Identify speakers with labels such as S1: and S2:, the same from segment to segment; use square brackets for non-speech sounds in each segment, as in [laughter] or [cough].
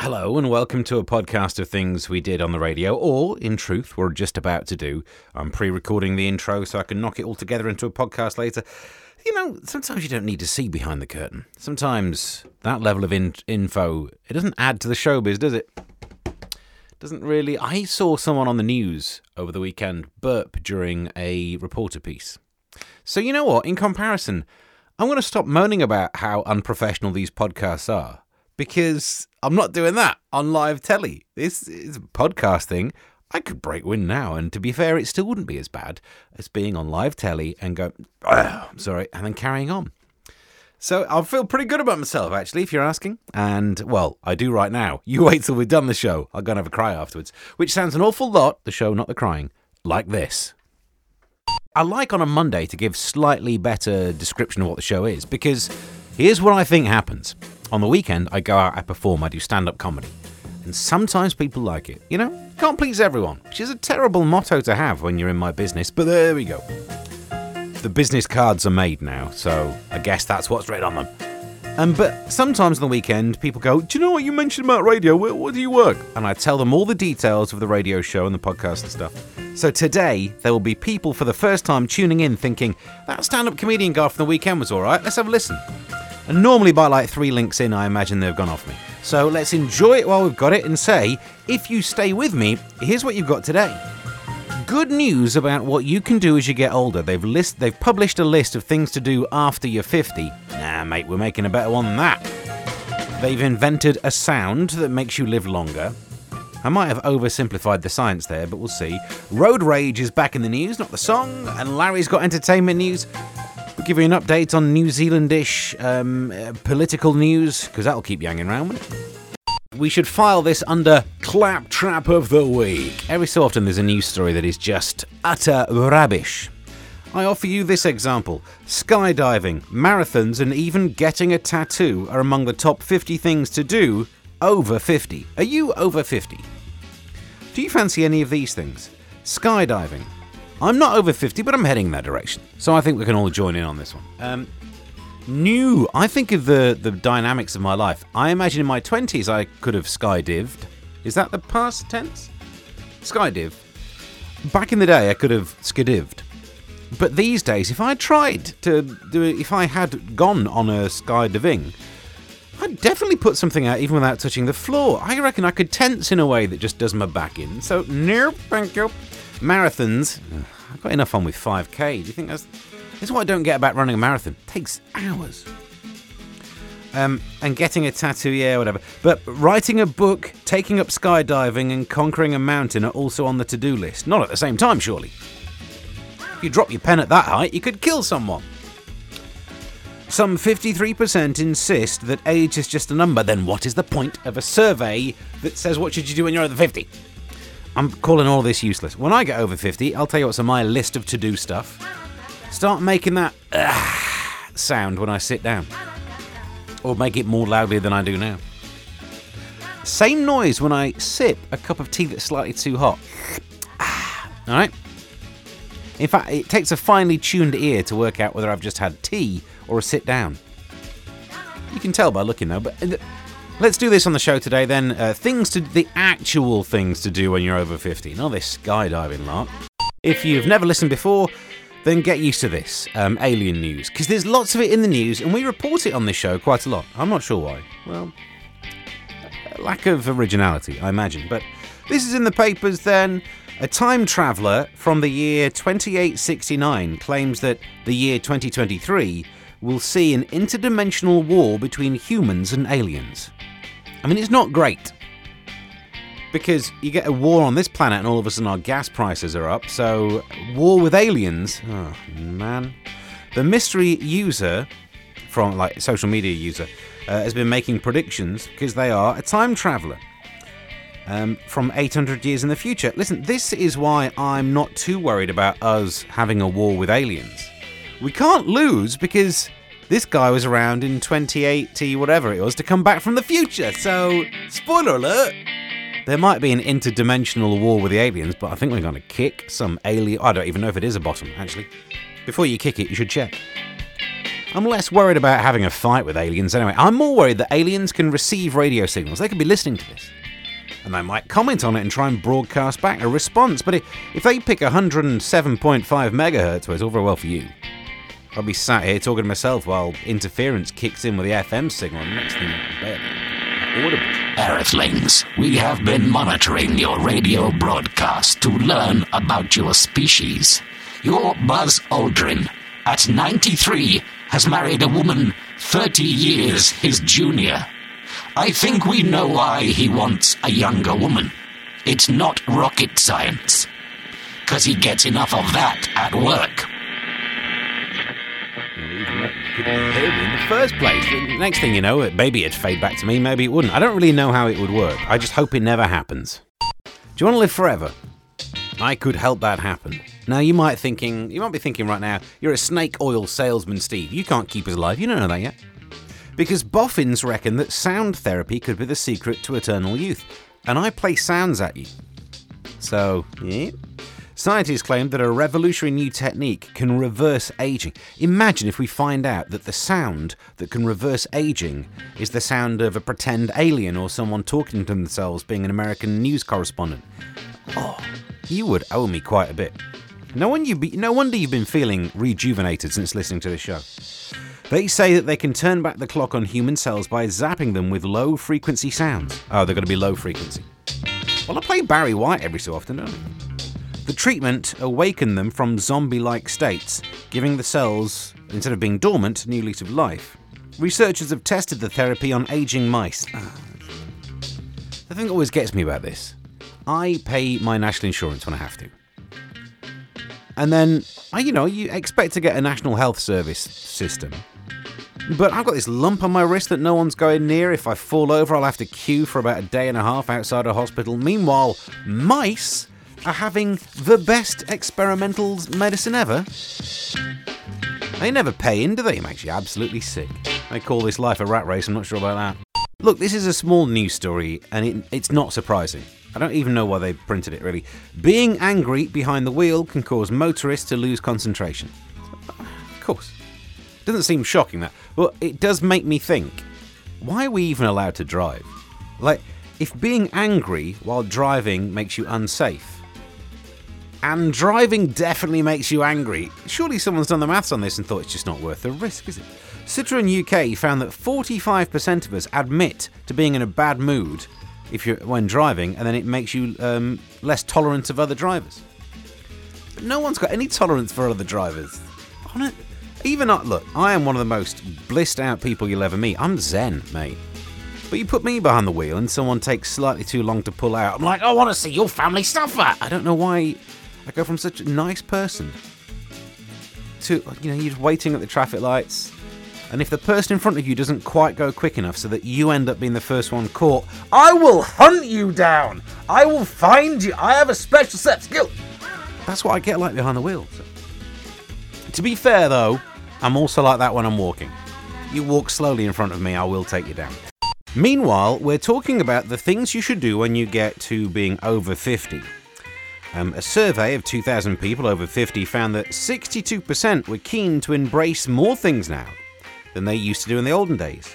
S1: Hello, and welcome to a podcast of things we did on the radio, or in truth, we're just about to do. I'm pre recording the intro so I can knock it all together into a podcast later. You know, sometimes you don't need to see behind the curtain. Sometimes that level of in- info, it doesn't add to the showbiz, does it? Doesn't really. I saw someone on the news over the weekend burp during a reporter piece. So, you know what? In comparison, I'm going to stop moaning about how unprofessional these podcasts are because I'm not doing that on live telly. This is a podcast thing. I could break wind now, and to be fair, it still wouldn't be as bad as being on live telly and go, oh, sorry, and then carrying on. So I feel pretty good about myself, actually, if you're asking. And, well, I do right now. You wait till we've done the show. I'll go and have a cry afterwards, which sounds an awful lot, the show, not the crying, like this. I like on a Monday to give slightly better description of what the show is because here's what I think happens. On the weekend, I go out, I perform, I do stand up comedy. And sometimes people like it. You know, can't please everyone, which is a terrible motto to have when you're in my business, but there we go. The business cards are made now, so I guess that's what's written on them. Um, but sometimes on the weekend, people go, Do you know what you mentioned about radio? Where, where do you work? And I tell them all the details of the radio show and the podcast and stuff. So today, there will be people for the first time tuning in thinking, That stand up comedian guy from the weekend was alright, let's have a listen. And normally, by like three links in, I imagine they've gone off me. So let's enjoy it while we've got it and say, If you stay with me, here's what you've got today good news about what you can do as you get older. They've list they've published a list of things to do after you're 50. Nah, mate, we're making a better one than that. They've invented a sound that makes you live longer. I might have oversimplified the science there, but we'll see. Road rage is back in the news, not the song, and Larry's got entertainment news. Give you an update on New Zealandish um, uh, political news, because that'll keep you hanging around we should file this under Claptrap of the Week. Every so often there's a news story that is just utter rubbish. I offer you this example skydiving, marathons, and even getting a tattoo are among the top 50 things to do over 50. Are you over 50? Do you fancy any of these things? Skydiving. I'm not over 50, but I'm heading in that direction. So I think we can all join in on this one. Um, new. I think of the the dynamics of my life. I imagine in my twenties I could have skydived. Is that the past tense? Skydiv. Back in the day, I could have skidived. But these days, if I tried to do it, if I had gone on a skydiving, I'd definitely put something out even without touching the floor. I reckon I could tense in a way that just does my back in. So, no, thank you. Marathons. I've got enough on with 5k. Do you think that's this is what I don't get about running a marathon. It takes hours. Um, and getting a tattoo, yeah, whatever. But writing a book, taking up skydiving, and conquering a mountain are also on the to do list. Not at the same time, surely. If you drop your pen at that height, you could kill someone. Some 53% insist that age is just a number. Then what is the point of a survey that says what should you do when you're over 50? I'm calling all this useless. When I get over 50, I'll tell you what's on my list of to do stuff. Start making that uh, sound when I sit down. Or make it more loudly than I do now. Same noise when I sip a cup of tea that's slightly too hot. Alright? In fact, it takes a finely tuned ear to work out whether I've just had tea or a sit down. You can tell by looking though, but uh, let's do this on the show today then. Uh, things to the actual things to do when you're over 50, not this skydiving lark. If you've never listened before, then get used to this um, alien news because there's lots of it in the news and we report it on this show quite a lot. I'm not sure why. Well, lack of originality, I imagine. But this is in the papers then. A time traveller from the year 2869 claims that the year 2023 will see an interdimensional war between humans and aliens. I mean, it's not great because you get a war on this planet and all of a sudden our gas prices are up. So, war with aliens. Oh, man. The mystery user, from like social media user, uh, has been making predictions because they are a time traveler. Um, from 800 years in the future. Listen, this is why I'm not too worried about us having a war with aliens. We can't lose because this guy was around in 2080, whatever it was, to come back from the future. So, spoiler alert, there might be an interdimensional war with the aliens, but I think we're going to kick some alien. I don't even know if it is a bottom, actually. Before you kick it, you should check. I'm less worried about having a fight with aliens anyway. I'm more worried that aliens can receive radio signals. They could be listening to this. And they might comment on it and try and broadcast back a response. But if they pick 107.5 megahertz, well, it's all very well for you. I'll be sat here talking to myself while interference kicks in with the FM signal, next thing, audible.
S2: Earthlings, we have been monitoring your radio broadcast to learn about your species. Your Buzz Aldrin, at 93, has married a woman 30 years his junior. I think we know why he wants a younger woman. It's not rocket science. Because he gets enough of that at work.
S1: In the first place. The next thing you know, maybe it'd fade back to me, maybe it wouldn't. I don't really know how it would work. I just hope it never happens. Do you want to live forever? I could help that happen. Now you might thinking, you might be thinking right now, you're a snake oil salesman, Steve. You can't keep us alive. You don't know that yet. Because boffins reckon that sound therapy could be the secret to eternal youth, and I play sounds at you. So, yeah. Scientists claim that a revolutionary new technique can reverse aging. Imagine if we find out that the sound that can reverse aging is the sound of a pretend alien or someone talking to themselves being an American news correspondent. Oh, you would owe me quite a bit. No, you be, no wonder you've been feeling rejuvenated since listening to this show. They say that they can turn back the clock on human cells by zapping them with low frequency sounds. Oh, they're going to be low frequency. Well, I play Barry White every so often, don't I? The treatment awakened them from zombie like states, giving the cells, instead of being dormant, new lease of life. Researchers have tested the therapy on aging mice. Ah. The thing that always gets me about this I pay my national insurance when I have to. And then, you know, you expect to get a national health service system. But I've got this lump on my wrist that no one's going near. If I fall over, I'll have to queue for about a day and a half outside a hospital. Meanwhile, mice are having the best experimental medicine ever. They never pay in, do they? It makes you absolutely sick. They call this life a rat race, I'm not sure about that. Look, this is a small news story, and it, it's not surprising. I don't even know why they printed it, really. Being angry behind the wheel can cause motorists to lose concentration. Of course. Doesn't seem shocking, that. But it does make me think why are we even allowed to drive? Like, if being angry while driving makes you unsafe, and driving definitely makes you angry. Surely someone's done the maths on this and thought it's just not worth the risk, is it? Citroen UK found that 45% of us admit to being in a bad mood if you're when driving, and then it makes you um, less tolerant of other drivers. But no one's got any tolerance for other drivers. Even not look, I am one of the most blissed out people you'll ever meet. I'm zen, mate. But you put me behind the wheel and someone takes slightly too long to pull out. I'm like, I want to see your family suffer. I don't know why I go from such a nice person to, you know, you're waiting at the traffic lights. And if the person in front of you doesn't quite go quick enough so that you end up being the first one caught, I will hunt you down. I will find you. I have a special set of skills. That's what I get like behind the wheel. To be fair, though, I'm also like that when I'm walking. You walk slowly in front of me, I will take you down. Meanwhile, we're talking about the things you should do when you get to being over 50. Um, a survey of 2,000 people over 50 found that 62% were keen to embrace more things now than they used to do in the olden days.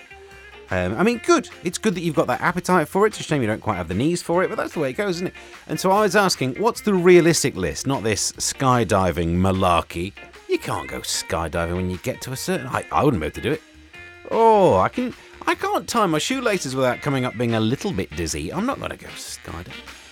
S1: Um, I mean, good. It's good that you've got that appetite for it. It's a shame you don't quite have the knees for it, but that's the way it goes, isn't it? And so I was asking, what's the realistic list? Not this skydiving malarkey. You can't go skydiving when you get to a certain height. I wouldn't be able to do it. Oh, I can. I can't tie my shoelaces without coming up being a little bit dizzy. I'm not going to go skydiving.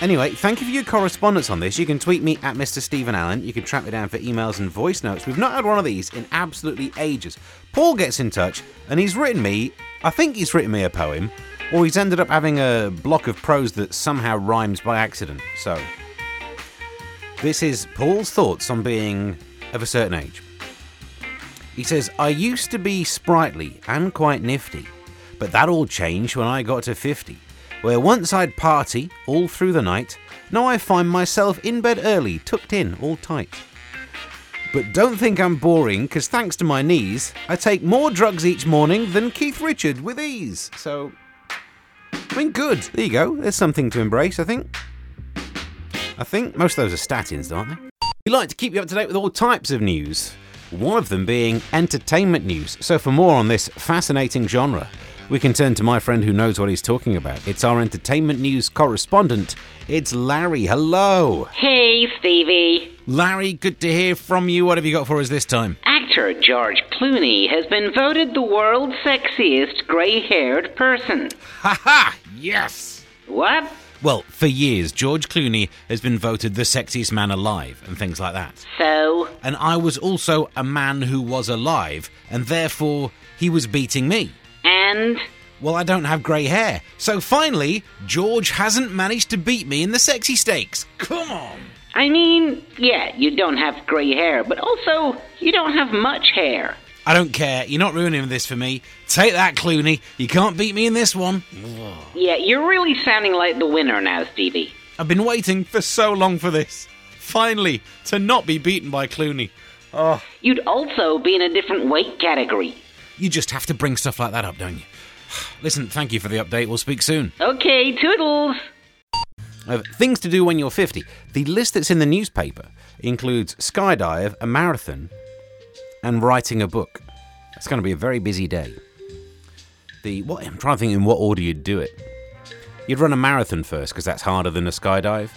S1: Anyway, thank you for your correspondence on this. You can tweet me at Mr. Stephen Allen. You can track me down for emails and voice notes. We've not had one of these in absolutely ages. Paul gets in touch and he's written me, I think he's written me a poem, or he's ended up having a block of prose that somehow rhymes by accident. So, this is Paul's thoughts on being of a certain age. He says, I used to be sprightly and quite nifty, but that all changed when I got to 50 where once I'd party all through the night, now I find myself in bed early, tucked in, all tight. But don't think I'm boring, because thanks to my knees, I take more drugs each morning than Keith Richard with ease. So, I mean, good. There you go. There's something to embrace, I think. I think most of those are statins, aren't they? We like to keep you up to date with all types of news. one of them being entertainment news. So, for more on this fascinating genre, we can turn to my friend who knows what he's talking about. It's our entertainment news correspondent. It's Larry. Hello.
S3: Hey, Stevie.
S1: Larry, good to hear from you. What have you got for us this time?
S3: Actor George Clooney has been voted the world's sexiest grey haired person.
S1: Ha ha! Yes!
S3: What?
S1: Well, for years, George Clooney has been voted the sexiest man alive and things like that.
S3: So?
S1: And I was also a man who was alive, and therefore he was beating me.
S3: And?
S1: Well, I don't have grey hair. So finally, George hasn't managed to beat me in the sexy stakes. Come on!
S3: I mean, yeah, you don't have grey hair, but also, you don't have much hair.
S1: I don't care. You're not ruining this for me. Take that, Clooney. You can't beat me in this one.
S3: Yeah, you're really sounding like the winner now, Stevie.
S1: I've been waiting for so long for this. Finally, to not be beaten by Clooney. Oh,
S3: You'd also be in a different weight category.
S1: You just have to bring stuff like that up, don't you? [sighs] Listen, thank you for the update. We'll speak soon.
S3: Okay, toodles.
S1: Uh, things to do when you're 50. The list that's in the newspaper includes skydive, a marathon, and writing a book. It's going to be a very busy day. The what I'm trying to think in what order you'd do it. You'd run a marathon first because that's harder than a skydive.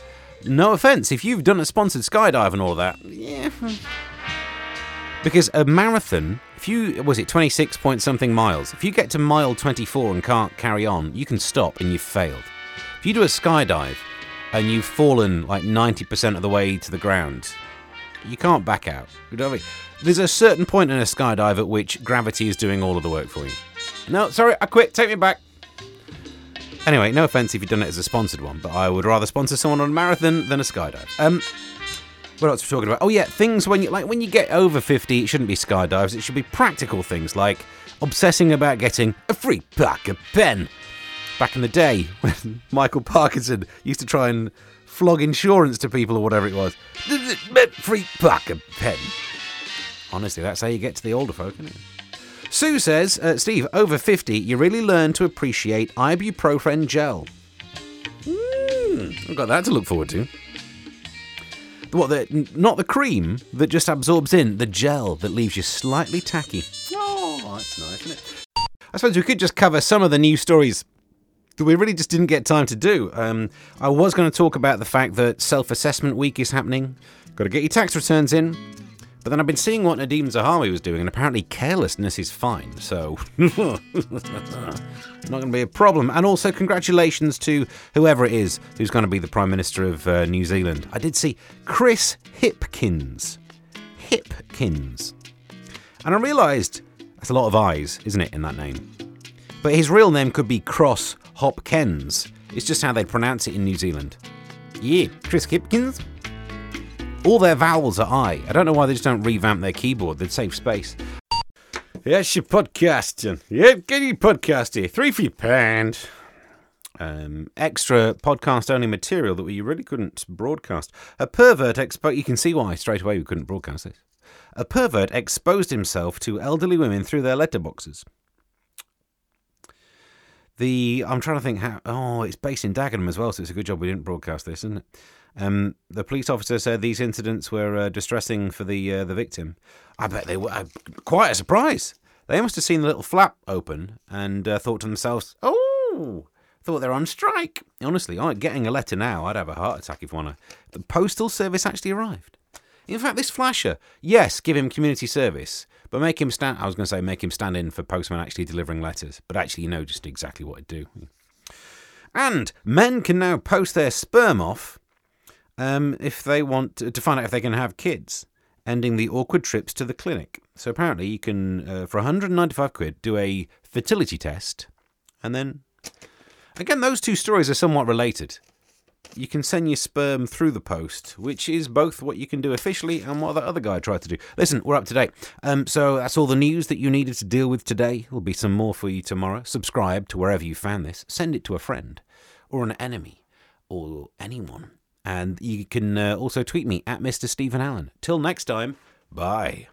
S1: No offense, if you've done a sponsored skydive and all that, yeah. Because a marathon, if you was it 26 point something miles, if you get to mile 24 and can't carry on, you can stop and you've failed. If you do a skydive and you've fallen like 90% of the way to the ground, you can't back out. There's a certain point in a skydive at which gravity is doing all of the work for you. No, sorry, I quit. Take me back. Anyway, no offense if you've done it as a sponsored one, but I would rather sponsor someone on a marathon than a skydive. Um, what else are we talking about? Oh yeah, things when you like when you get over fifty, it shouldn't be skydives. It should be practical things like obsessing about getting a free Parker pen. Back in the day, [laughs] when Michael Parkinson used to try and flog insurance to people or whatever it was, free Parker pen. Honestly, that's how you get to the older folk, isn't it? Sue says, uh, Steve, over 50, you really learn to appreciate ibuprofen gel. Mm, I've got that to look forward to. What, the, not the cream that just absorbs in, the gel that leaves you slightly tacky. Oh, that's nice, isn't it? I suppose we could just cover some of the news stories that we really just didn't get time to do. Um, I was going to talk about the fact that self assessment week is happening. Got to get your tax returns in. But then I've been seeing what Nadhim Zahawi was doing, and apparently carelessness is fine, so [laughs] not going to be a problem. And also, congratulations to whoever it is who's going to be the Prime Minister of uh, New Zealand. I did see Chris Hipkins. Hipkins. And I realised that's a lot of eyes, isn't it, in that name? But his real name could be Cross Hopkins. It's just how they pronounce it in New Zealand. Yeah, Chris Hipkins. All their vowels are I. I don't know why they just don't revamp their keyboard. They'd save space. Yes, your podcasting. Yep, get your podcast here. Three for your pound. Um, extra podcast only material that we really couldn't broadcast. A pervert expo. You can see why straight away we couldn't broadcast this. A pervert exposed himself to elderly women through their letterboxes. The I'm trying to think how. Oh, it's based in Dagenham as well, so it's a good job we didn't broadcast this, isn't it? Um, the police officer said these incidents were uh, distressing for the uh, the victim. I bet they were uh, quite a surprise. They must have seen the little flap open and uh, thought to themselves, "Oh, thought they're on strike." Honestly, I'm getting a letter now, I'd have a heart attack if one. The postal service actually arrived. In fact, this flasher, yes, give him community service, but make him stand. I was going to say make him stand in for postman actually delivering letters, but actually, you know just exactly what to do. And men can now post their sperm off um, if they want to, to find out if they can have kids, ending the awkward trips to the clinic. So apparently, you can uh, for 195 quid do a fertility test, and then again, those two stories are somewhat related. You can send your sperm through the post, which is both what you can do officially and what that other guy tried to do. Listen, we're up to date. Um, so that's all the news that you needed to deal with today. There'll be some more for you tomorrow. Subscribe to wherever you found this. Send it to a friend or an enemy or anyone. And you can uh, also tweet me at Mr. Stephen Allen. Till next time, bye.